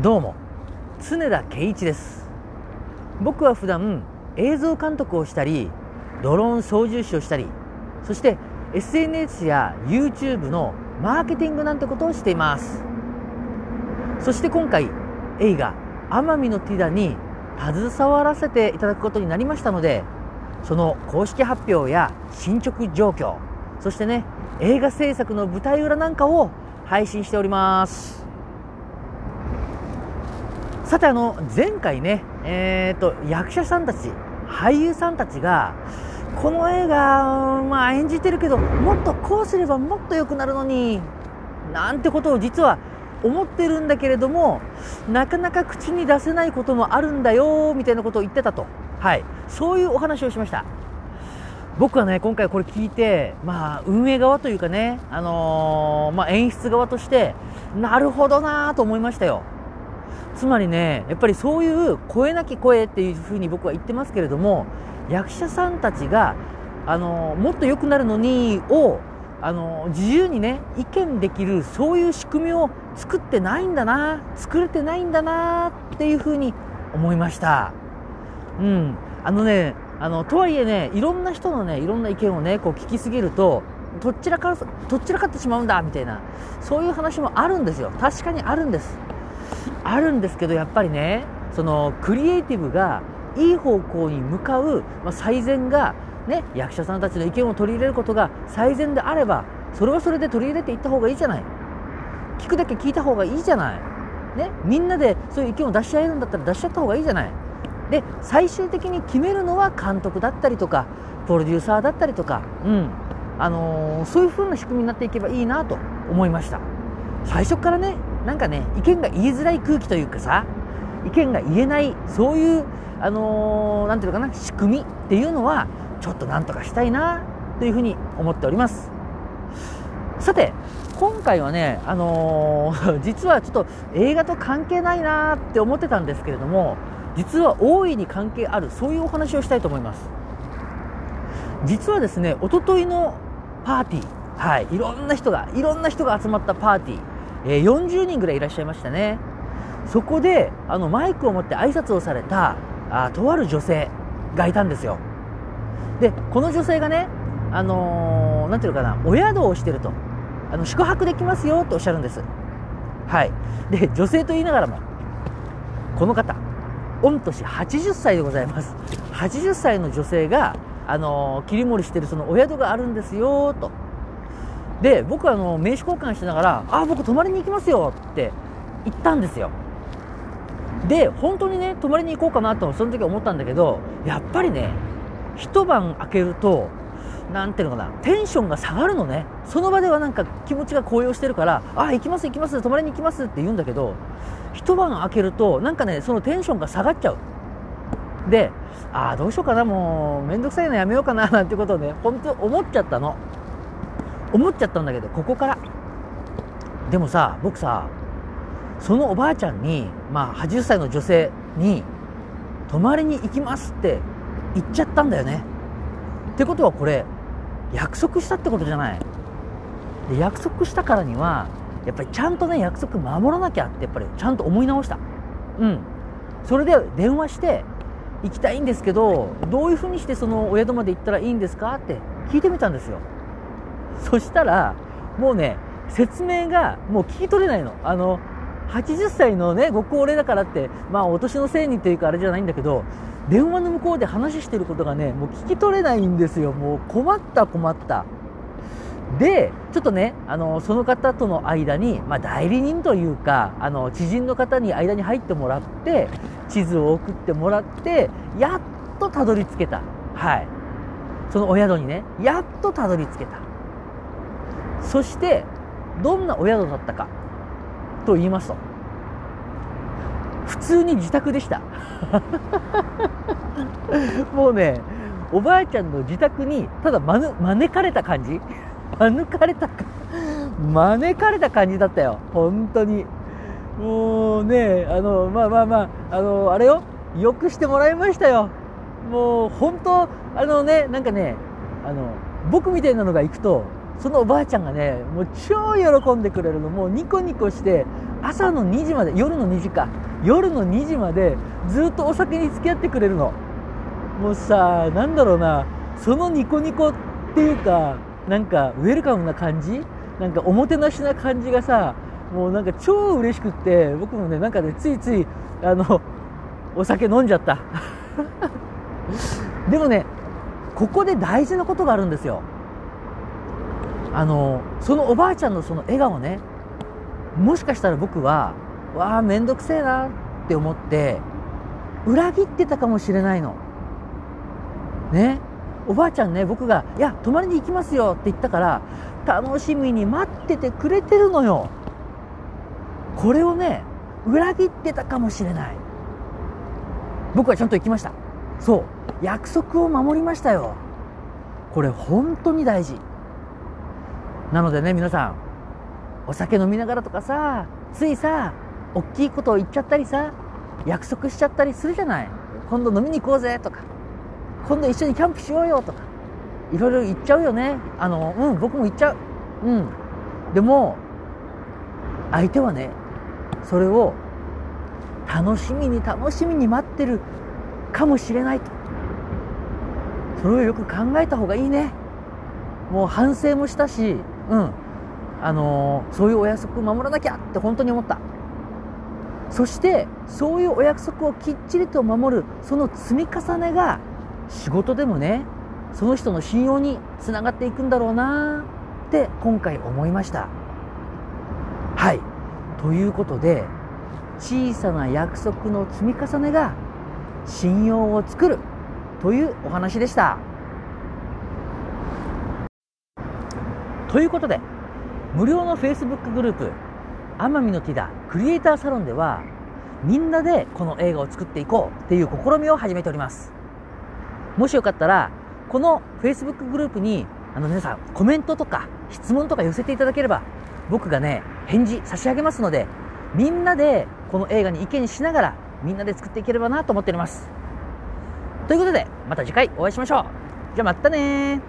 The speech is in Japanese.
どうも常田圭一です。僕は普段映像監督をしたりドローン操縦士をしたりそして SNS や YouTube のマーケティングなんてことをしています。そして今回映画「奄美のティダ」に携わらせていただくことになりましたのでその公式発表や進捗状況そしてね映画制作の舞台裏なんかを配信しております。さてあの前回ね、えーと、役者さんたち俳優さんたちがこの映画、まあ、演じてるけどもっとこうすればもっと良くなるのになんてことを実は思ってるんだけれどもなかなか口に出せないこともあるんだよみたいなことを言ってたと、はい、そういうお話をしました。僕はね今回これ聞いて、まあ、運営側というかね、あのー、まあ、演出側としてなるほどなと思いましたよ。つまりねやっぱりそういう声なき声っていうふうに僕は言ってますけれども役者さんたちがあのもっと良くなるのにをあの自由にね意見できるそういう仕組みを作ってないんだな作れてないんだなっていうふうに思いました。うん。あのねあのとはいえねいろんな人のねいろんな意見をねこう聞きすぎるとどちらかどちらかってしまうんだみたいなそういう話もあるんですよ。確かにあるんです。あるんですけどやっぱりねそのクリエイティブがいい方向に向かう、まあ、最善が、ね、役者さんたちの意見を取り入れることが最善であればそれはそれで取り入れていった方がいいじゃない。聞くだけ聞いた方がいいじゃない、ね、みんなでそういう意見を出し合えるんだったら出し合った方がいいじゃない。で最終的に決めるのは監督だったりとかプロデューサーだったりとか、うん。あのー、そういう風な仕組みになっていけばいいなと思いました。最初からねなんかね意見が言いづらい空気というかさ意見が言えないそういうあのー、ていうのかな仕組みっていうのはちょっとなんとかしたいなというふうに思っております。さて今回はね、あのー、実はちょっと映画と関係ないなって思ってたんですけれども実は大いに関係あるそういうお話をしたいと思います。実はですねおとといのパーティーはいいろんな人がいろんな人が集まったパーティーえー、40人ぐらいいらっしゃいましたね。そこであのマイクを持って挨拶をされたあとある女性がいたんですよ。でこの女性がねあのー、ていうかなお宿をしてると。あの宿泊できますよとおっしゃるんです。はい。で女性と言いながらもこの方御年80歳でございます。80歳の女性があの、切り盛りしてるそのお宿があるんですよとで僕はあの名刺交換しながら「あ僕泊まりに行きますよ」って言ったんですよ。で本当にね泊まりに行こうかなとその時思ったんだけどやっぱりね一晩明けると何ていうのかなテンションが下がるのね。その場ではなんか気持ちが高揚してるから「あ行きます行きます泊まりに行きます」って言うんだけど一晩明けるとなんかねそのテンションが下がっちゃう。でああどうしようかなもうめんどくさいのやめようかななんてことをね本当思っちゃったの。思っちゃったんだけどここから。でもさ僕さそのおばあちゃんに、まあ、80歳の女性に泊まりに行きますって言っちゃったんだよね。ってことはこれ約束したってことじゃない。で約束したからにはやっぱりちゃんとね約束守らなきゃってやっぱりちゃんと思い直した。うん。それで電話して行きたいんですけどどういうふうにしてそのお宿まで行ったらいいんですかって聞いてみたんですよ。そしたら、もうね、説明がもう聞き取れないの。あの、80歳のね、ご高齢だからって、まあお年のせいにっていうかあれじゃないんだけど、電話の向こうで話してることがね、もう聞き取れないんですよ。もう困った困った。で、ちょっとね、あの、その方との間に、まあ、代理人というか、あの、知人の方に間に入ってもらって、地図を送ってもらって、やっとたどり着けた。はい。そのお宿にね、やっとたどり着けた。そしてどんなお宿だったかと言いますと普通に自宅でした。もうねおばあちゃんの自宅にただまぬ招かれた感じ。招かれたか招かれた感じだったよ。本当に。もうねあのまあまあまああのあれよ。よくしてもらいましたよ。もう本当あのねなんかねあの僕みたいなのが行くとそのおばあちゃんがねもう超喜んでくれるの。もうニコニコして朝の2時まで夜の2時か。夜の2時までずっとお酒に付き合ってくれるの。もうさなんだろうな。そのニコニコっていうかなんかウェルカムな感じ？なんかおもてなしな感じがさもうなんか超嬉しくって僕もねなんかねついついあのお酒飲んじゃった。でもねここで大事なことがあるんですよ。あのそのおばあちゃんのその笑顔ね。もしかしたら僕はわあ面倒くせえなって思って裏切ってたかもしれないの。ね。おばあちゃんね僕が「いや泊まりに行きますよ」って言ったから楽しみに待っててくれてるのよ。これをね裏切ってたかもしれない。僕はちゃんと行きました。そう。約束を守りましたよ。これ本当に大事。なのでね皆さんお酒飲みながらとかさついさ大きいことを言っちゃったりさ約束しちゃったりするじゃない。今度飲みに行こうぜとか今度一緒にキャンプしようよとかいろいろ言っちゃうよね。あのうん僕も言っちゃう。うん。でも相手はねそれを楽しみに楽しみに待ってるかもしれないと。それをよく考えた方がいいね。もう反省もしたしうん。あのー、そういうお約束を守らなきゃって本当に思った。そしてそういうお約束をきっちりと守るその積み重ねが仕事でもねその人の信用につながっていくんだろうなって今回思いました。はい。ということで小さな約束の積み重ねが信用を作るというお話でした。ということで無料の Facebook グループ奄美のティダクリエイターサロンではみんなでこの映画を作っていこうっていう試みを始めております。もしよかったらこの Facebook グループにあの皆さんコメントとか質問とか寄せていただければ僕がね返事差し上げますのでみんなでこの映画に意見しながらみんなで作っていければなと思っております。ということでまた次回お会いしましょう。じゃあまたね